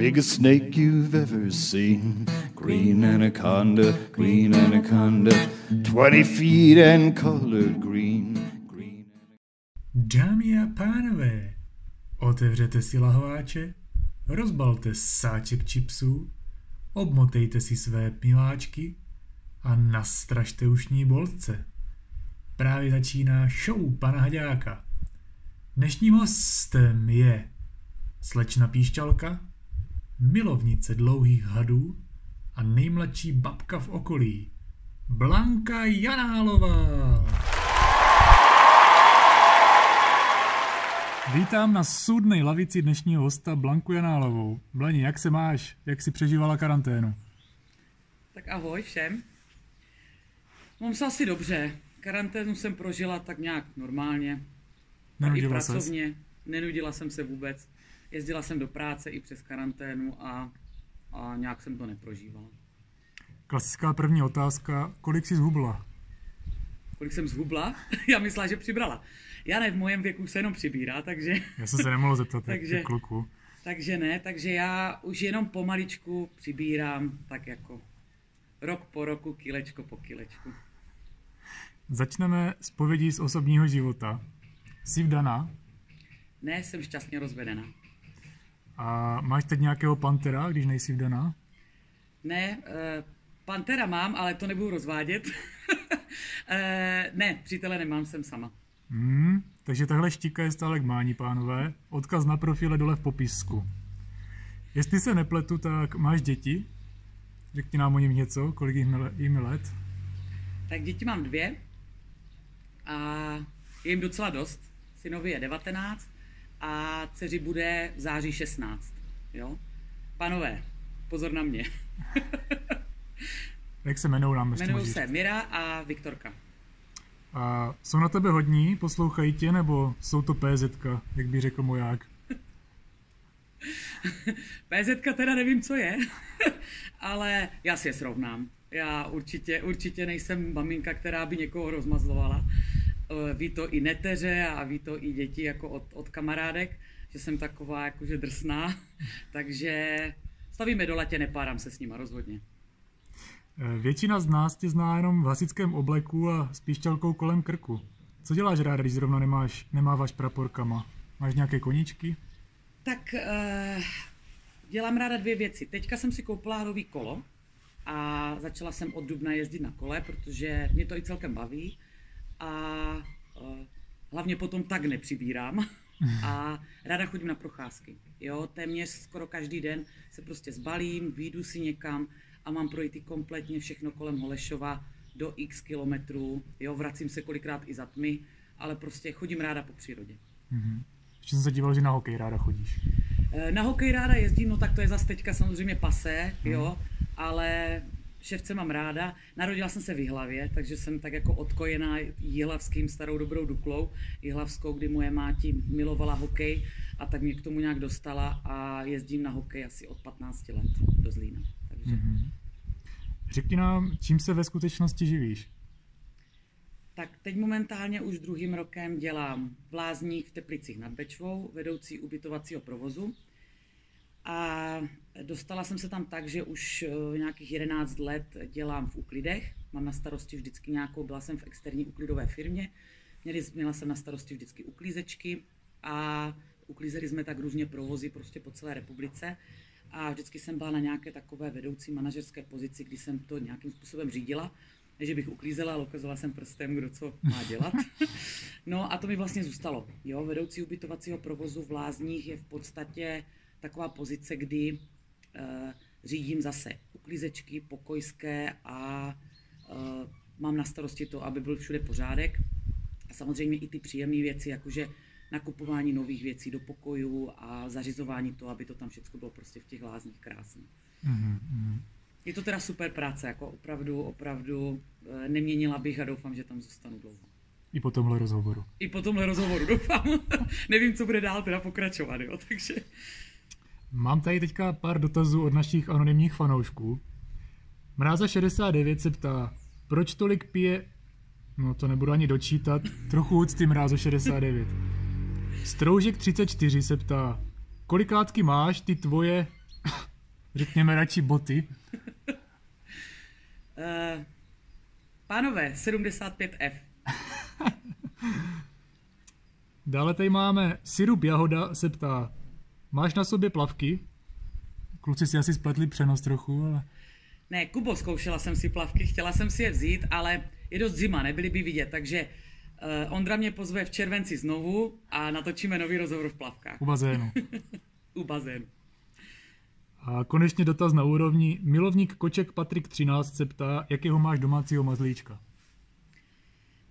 biggest snake you've ever seen. Green anaconda, green anaconda, 20 feet and colored green. green Dámy a pánové, otevřete si lahváče, rozbalte sáček čipsů, obmotejte si své miláčky a nastražte ušní bolce. Právě začíná show pana Haďáka. Dnešním hostem je slečna píšťalka, milovnice dlouhých hadů a nejmladší babka v okolí, Blanka Janálová. Vítám na soudnej lavici dnešního hosta Blanku Janálovou. Blani, jak se máš? Jak si přežívala karanténu? Tak ahoj všem. Mám se asi dobře. Karanténu jsem prožila tak nějak normálně. Nenudila I ses? pracovně. Nenudila jsem se vůbec. Jezdila jsem do práce i přes karanténu a, a nějak jsem to neprožívala. Klasická první otázka, kolik jsi zhubla? Kolik jsem zhubla? Já myslela, že přibrala. Já ne, v mojem věku se jenom přibírá, takže, Já jsem se nemohl zeptat, jak Takže- je kluku. takže ne. Takže já už jenom pomaličku přibírám tak jako rok po roku, kilečko po kilečku. Začneme s povědí z osobního života. Jsi vdaná Ne, jsem šťastně rozvedená. A máš teď nějakého pantera, když nejsi vdaná? Ne, uh, Pantera mám, ale to nebudu rozvádět. uh, ne, přítele nemám, jsem sama. Hmm, takže tahle štika je stále k mání, pánové. Odkaz na profile dole v popisku. Jestli se nepletu, tak máš děti? Řekni nám o nich něco, kolik jim let? Tak děti mám dvě a je jim docela dost. Synovi je 19 a dceři bude v září 16. Jo? Panové, pozor na mě. Jak se jmenují nám můžeš se? Mira a Viktorka. A jsou na tebe hodní, poslouchají tě, nebo jsou to PZ, jak by řekl moják? PZka teda nevím, co je, ale já si je srovnám. Já určitě, určitě nejsem maminka, která by někoho rozmazlovala. Eh, Ví to i neteře a ví to i děti jako od, od kamarádek, že jsem taková jakože drsná. Takže stavíme do latě, nepárám se s nima rozhodně. Eh, Většina z nás tě zná jenom v hasickém obleku a s píšťalkou kolem krku. Co děláš ráda, když zrovna nemáš, nemáváš praporkama? Máš nějaké koníčky? Tak uh, dělám ráda dvě věci. Teďka jsem si koupila nový kolo a začala jsem od dubna jezdit na kole, protože mě to i celkem baví a uh, hlavně potom tak nepřibírám a ráda chodím na procházky. Jo, téměř skoro každý den se prostě zbalím, výjdu si někam a mám projít kompletně všechno kolem Holešova do x kilometrů. Jo, vracím se kolikrát i za tmy, ale prostě chodím ráda po přírodě. Mhm. Ještě jsem se díval, že na hokej ráda chodíš. Eh, Na hokej ráda jezdím, no tak to je zase teďka samozřejmě pasé, jo, ale ševce mám ráda. Narodila jsem se v Jihlavě, takže jsem tak jako odkojená jihlavským starou dobrou duklou, jihlavskou, kdy moje máti milovala hokej a tak mě k tomu nějak dostala a jezdím na hokej asi od 15 let do Zlína. Takže. Mhm. Řekni nám, čím se ve skutečnosti živíš? Tak teď momentálně už druhým rokem dělám v Lázních v Teplicích nad Bečvou, vedoucí ubytovacího provozu. A dostala jsem se tam tak, že už eh, nějakých 11 let dělám v uklidech. Mám na starosti vždycky nějakou, byla jsem v externí uklidové firmě, měli, měla jsem na starosti vždycky uklízečky a uklízeli jsme tak různě provozy prostě po celé republice. A vždycky jsem byla na nějaké takové vedoucí manažerské pozici, kdy jsem to nějakým způsobem řídila. Ne, že bych uklízela, ale ukazovala jsem prstem, kdo co má dělat. No a to mi vlastně zůstalo. Jo, vedoucí ubytovacího provozu v Lázních je v podstatě taková pozice, kdy uh, řídím zase uklízečky, pokojské a uh, mám na starosti to, aby byl všude pořádek. A samozřejmě i ty příjemné věci, jakože nakupování nových věcí do pokojů a zařizování toho, aby to tam všechno bylo prostě v těch lázních krásné. Mhm, mhm. Je to teda super práce, jako opravdu, opravdu eh, neměnila bych a doufám, že tam zůstanu dlouho. I po tomhle rozhovoru. I po tomhle rozhovoru doufám. Nevím, co bude dál teda pokračovat, jo, takže... Mám tady teďka pár dotazů od našich anonymních fanoušků. Mráza69 se ptá, proč tolik pije... No to nebudu ani dočítat, trochu úcty Mrázo69. Stroužek34 se ptá, kolikátky máš ty tvoje Řekněme radši boty. Uh, pánové, 75F. Dále tady máme Sirup Jahoda se ptá, máš na sobě plavky? Kluci si asi spletli přenos trochu, ale... Ne, Kubo, zkoušela jsem si plavky, chtěla jsem si je vzít, ale je dost zima, nebyly by vidět, takže uh, Ondra mě pozve v červenci znovu a natočíme nový rozhovor v plavkách. U bazénu. U bazénu. A konečně dotaz na úrovni. Milovník Koček Patrik 13 se ptá, jakého máš domácího mazlíčka?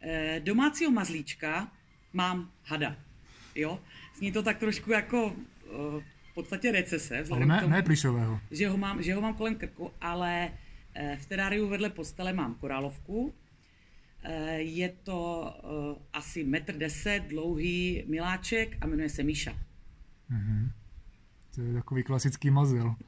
E, domácího mazlíčka mám hada. Jo? Zní to tak trošku jako v podstatě recese. Ale ne, tomu, ne plišového. Že ho, mám, že ho mám kolem krku, ale e, v teráriu vedle postele mám korálovku. E, je to e, asi metr deset dlouhý miláček a jmenuje se Míša. Mhm. To je takový klasický mazel.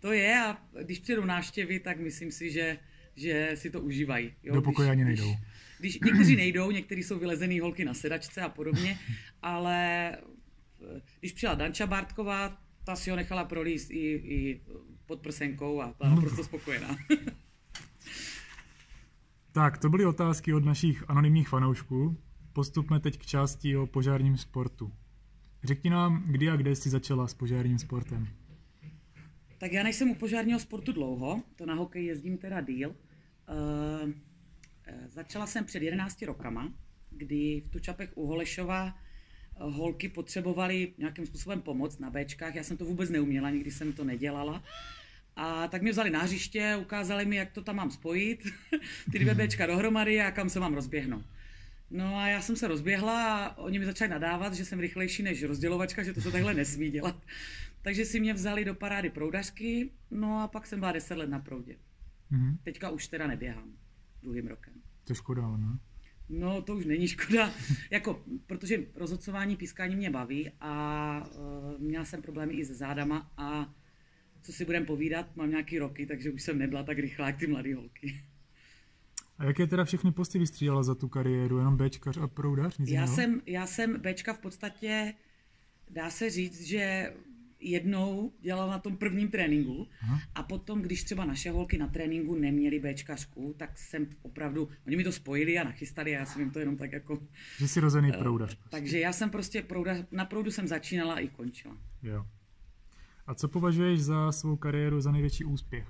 To je a když přijdou návštěvy, tak myslím si, že, že si to užívají. Jo? Do pokoje ani když, nejdou. Když, někteří nejdou, někteří jsou vylezený holky na sedačce a podobně, ale eh, když přijela Danča Bartková, ta si ho nechala prolíst i, i pod prsenkou a byla naprosto spokojená. Tak, to byly otázky od našich anonymních fanoušků. Postupme teď k části o požárním sportu. Řekni nám, kdy a kde jsi začala s požárním sportem? Tak já nejsem u požárního sportu dlouho, to na hokej jezdím teda díl. Uh, začala jsem před 11 rokama, kdy v Tučapech u Holešova holky potřebovaly nějakým způsobem pomoc na Bčkách. Já jsem to vůbec neuměla, nikdy jsem to nedělala. A tak mě vzali na hřiště, ukázali mi, jak to tam mám spojit, ty dvě Bčka dohromady a kam se mám rozběhnout. No a já jsem se rozběhla a oni mi začali nadávat, že jsem rychlejší než rozdělovačka, že to se takhle nesmí dělat. Takže si mě vzali do parády proudařky, no a pak jsem byla 10 let na proudě. Mhm. Teďka už teda neběhám druhým rokem. To je škoda, ne? No, to už není škoda, jako, protože rozhodcování pískání mě baví a uh, měla jsem problémy i se zádama a co si budem povídat, mám nějaký roky, takže už jsem nebyla tak rychlá jak ty mladé holky. A jaké teda všechny posty vystřídala za tu kariéru? Jenom Bčkař a proudař? Nic Já jiného? jsem, já jsem Bčka v podstatě, dá se říct, že jednou dělala na tom prvním tréninku Aha. a potom, když třeba naše holky na tréninku neměly Bčkařku, tak jsem opravdu, oni mi to spojili a nachystali a já jsem jim to jenom tak jako... Že jsi rozený eh, proudař. prostě. Takže já jsem prostě prouda, na proudu jsem začínala a i končila. Jo. A co považuješ za svou kariéru za největší úspěch?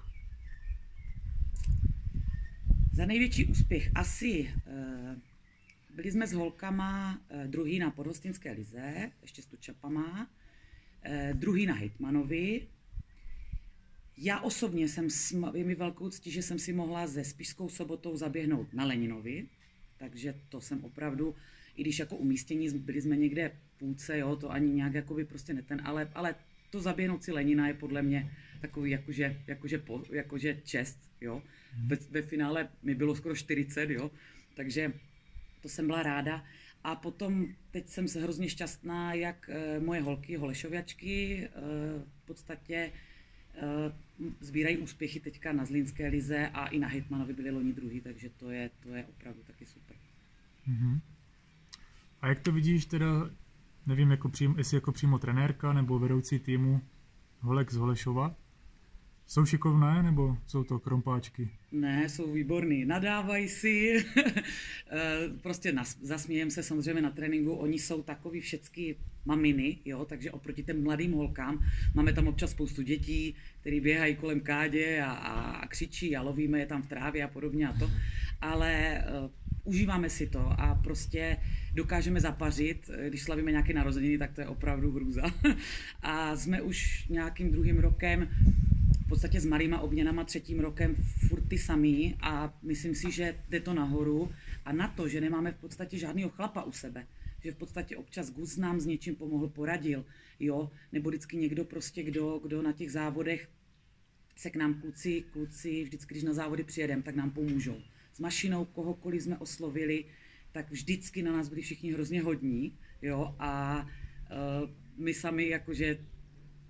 Za největší úspěch asi eh, byli jsme s holkama eh, druhý na podhostinské lize, ještě s Tučapama, druhý na Hejtmanovi. Já osobně jsem, je mi velkou ctí, že jsem si mohla se Spišskou sobotou zaběhnout na Leninovi, takže to jsem opravdu, i když jako umístění byli jsme někde půlce, jo, to ani nějak jakoby prostě neten, ale, ale to zaběhnout si Lenina je podle mě takový jakože, jakože, po, jakože čest, jo. Ve, ve finále mi bylo skoro 40, jo, takže to jsem byla ráda. A potom teď jsem se hrozně šťastná, jak e, moje holky, holešoviačky, e, v podstatě e, sbírají úspěchy teďka na Zlínské lize a i na Hitmanovi byli loni druhý, takže to je, to je opravdu taky super. Mhm. A jak to vidíš teda, nevím, jako přím, jestli jako přímo trenérka nebo vedoucí týmu Holek z Holešova? Jsou šikovné nebo jsou to krompáčky? Ne, jsou výborný. Nadávají si, Eh, prostě nas, zasmějem se samozřejmě na tréninku. Oni jsou takový všecky maminy, jo, takže oproti těm mladým holkám máme tam občas spoustu dětí, který běhají kolem kádě a, a, a křičí a lovíme je tam v trávě a podobně a to. Ale uh, užíváme si to a prostě dokážeme zapařit. Když slavíme nějaké narozeniny, tak to je opravdu hrůza. a jsme už nějakým druhým rokem v podstatě s malýma obměnama třetím rokem furt ty samý a myslím si, že jde to nahoru. A na to, že nemáme v podstatě žádného chlapa u sebe, že v podstatě občas Gus nám s něčím pomohl, poradil, jo, nebo vždycky někdo prostě, kdo, kdo na těch závodech se k nám kluci, kluci, vždycky, když na závody přijedeme, tak nám pomůžou. S mašinou, kohokoliv jsme oslovili, tak vždycky na nás byli všichni hrozně hodní, jo, a uh, my sami jakože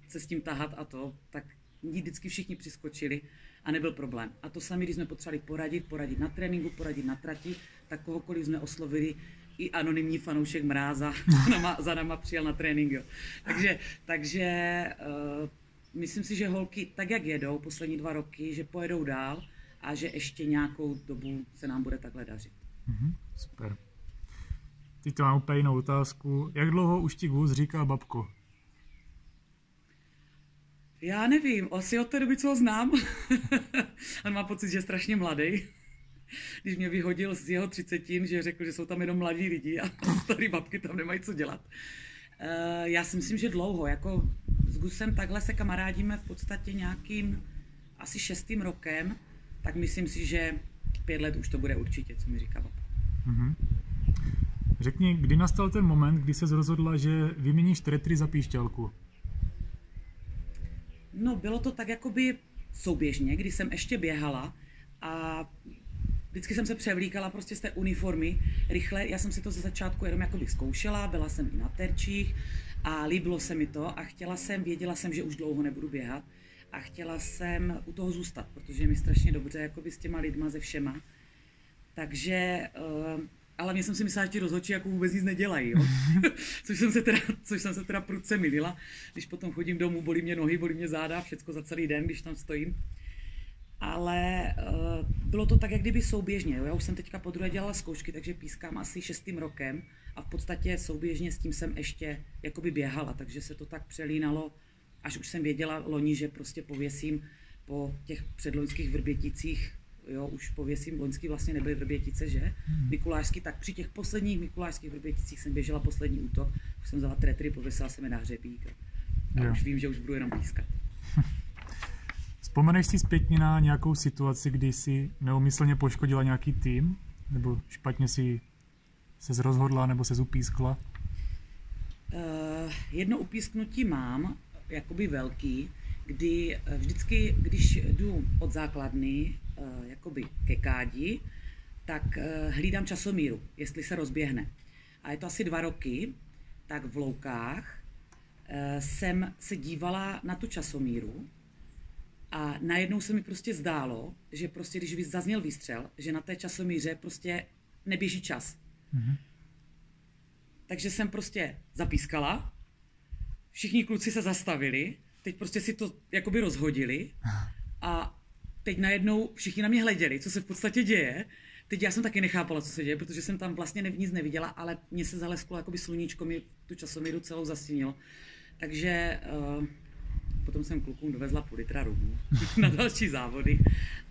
se s tím tahat a to, tak vždycky všichni přiskočili a nebyl problém. A to sami, když jsme potřebovali poradit, poradit na tréninku, poradit na trati, tak kohokoliv jsme oslovili, i anonymní fanoušek Mráza za náma, za přijel na trénink. Jo. Takže, takže uh, myslím si, že holky tak, jak jedou poslední dva roky, že pojedou dál a že ještě nějakou dobu se nám bude takhle dařit. Mm-hmm, super. Teď to mám úplně jinou otázku. Jak dlouho už ti Gus říká babko? Já nevím, asi od té doby, co ho znám. On má pocit, že je strašně mladý. Když mě vyhodil z jeho třicetin, že řekl, že jsou tam jenom mladí lidi a starý babky tam nemají co dělat. Uh, já si myslím, že dlouho. Jako s Gusem takhle se kamarádíme v podstatě nějakým asi šestým rokem, tak myslím si, že pět let už to bude určitě, co mi říká babka. Mm-hmm. Řekni, kdy nastal ten moment, kdy se rozhodla, že vyměníš tretry za píšťalku? No, bylo to tak jakoby souběžně, kdy jsem ještě běhala a vždycky jsem se převlíkala prostě z té uniformy rychle. Já jsem si to ze začátku jenom jakoby zkoušela, byla jsem i na terčích a líbilo se mi to a chtěla jsem, věděla jsem, že už dlouho nebudu běhat a chtěla jsem u toho zůstat, protože mi strašně dobře jakoby s těma lidma, ze všema. Takže ale mě jsem si myslela, že ti rozhodčí jako vůbec nic nedělají, jo? což, jsem se teda, což jsem se teda prudce milila, když potom chodím domů, bolí mě nohy, bolí mě záda, všecko za celý den, když tam stojím. Ale uh, bylo to tak, jak kdyby souběžně. Jo? Já už jsem teďka po druhé dělala zkoušky, takže pískám asi šestým rokem a v podstatě souběžně s tím jsem ještě jakoby běhala, takže se to tak přelínalo, až už jsem věděla loni, že prostě pověsím po těch předloňských vrběticích jo, už pověsím, loňský vlastně nebyly vrbětice, že? Hmm. Mikulášský, tak při těch posledních mikulášských vrběticích jsem běžela poslední útok, už jsem vzala tretry, pověsila jsem je na hřebík a, a už vím, že už budu jenom pískat. Vzpomeneš si zpětně na nějakou situaci, kdy jsi neumyslně poškodila nějaký tým? Nebo špatně si se rozhodla nebo se zupískla? Uh, jedno upísknutí mám, jakoby velký, kdy eh, vždycky, když jdu od základny jakoby ke kádi, tak uh, hlídám časomíru, jestli se rozběhne. A je to asi dva roky, tak v Loukách uh, jsem se dívala na tu časomíru a najednou se mi prostě zdálo, že prostě, když zazněl výstřel, že na té časomíře prostě neběží čas. Mm-hmm. Takže jsem prostě zapískala, všichni kluci se zastavili, teď prostě si to jakoby rozhodili a teď najednou všichni na mě hleděli, co se v podstatě děje. Teď já jsem taky nechápala, co se děje, protože jsem tam vlastně nic neviděla, ale mě se zalesklo jakoby sluníčko, mi tu časomíru celou zastínilo. Takže uh, potom jsem klukům dovezla půl litra rumu na další závody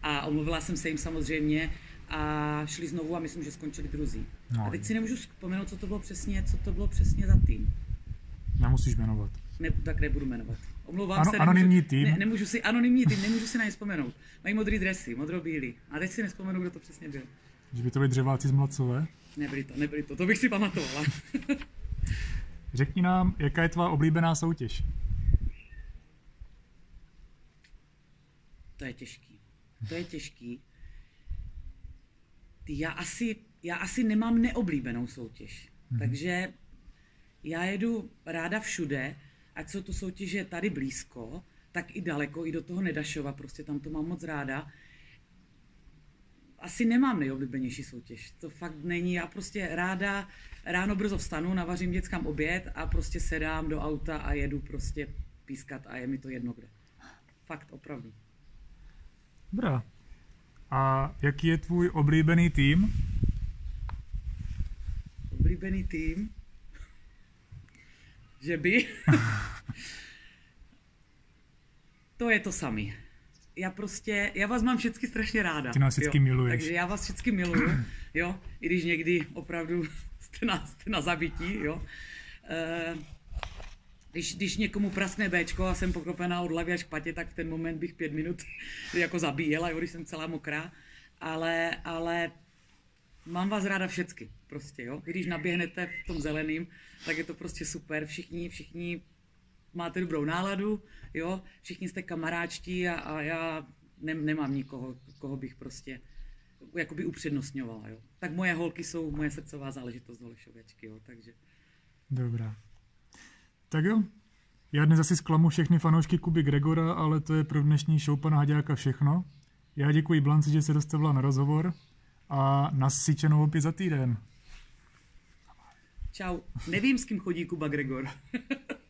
a omluvila jsem se jim samozřejmě a šli znovu a myslím, že skončili druzí. No. A teď si nemůžu vzpomenout, co to bylo přesně, co to bylo přesně za tým. Nemusíš jmenovat. Ne, tak nebudu jmenovat. Omlouvám ano, se. Anonymní tým. Ne, nemůžu si, anonymní tým, nemůžu si na ně vzpomenout. Mají modrý dresy, modro-bílý. A teď si nespomenu, kdo to přesně byl. Že by to byli dřeváci z Mlacové? Nebyli to, nebyli to, to bych si pamatovala. Řekni nám, jaká je tvá oblíbená soutěž? To je těžký. To je těžký. Ty, já asi, já asi nemám neoblíbenou soutěž. Mm-hmm. Takže já jedu ráda všude, ať jsou to soutěže tady blízko, tak i daleko, i do toho Nedašova, prostě tam to mám moc ráda. Asi nemám nejoblíbenější soutěž, to fakt není, já prostě ráda ráno brzo vstanu, navařím dětskám oběd a prostě sedám do auta a jedu prostě pískat a je mi to jedno kde. Fakt, opravdu. Dobrá. A jaký je tvůj oblíbený tým? Oblíbený tým? Že by. to je to samý. Já prostě, já vás mám vždycky strašně ráda. Ty nás vždycky miluješ. Takže já vás vždycky miluju, jo, i když někdy opravdu jste na, jste na zabití, jo. E, když, když někomu praskne Bčko a jsem pokropená od hlavy až k patě, tak v ten moment bych pět minut jako zabíjela, jo, když jsem celá mokrá. Ale, ale mám vás ráda všecky, prostě, jo. Když naběhnete v tom zeleným, tak je to prostě super. Všichni, všichni máte dobrou náladu, jo, všichni jste kamaráčtí a, a já ne, nemám nikoho, koho bych prostě jakoby upřednostňovala, jo. Tak moje holky jsou moje srdcová záležitost Holešověčky, jo, takže. Dobrá. Tak jo, já dnes asi zklamu všechny fanoušky Kuby Gregora, ale to je pro dnešní show pana Haďáka všechno. Já děkuji Blanci, že se dostavila na rozhovor a nasyčenou opět za týden. Čau. Nevím, s kým chodí Kuba Gregor.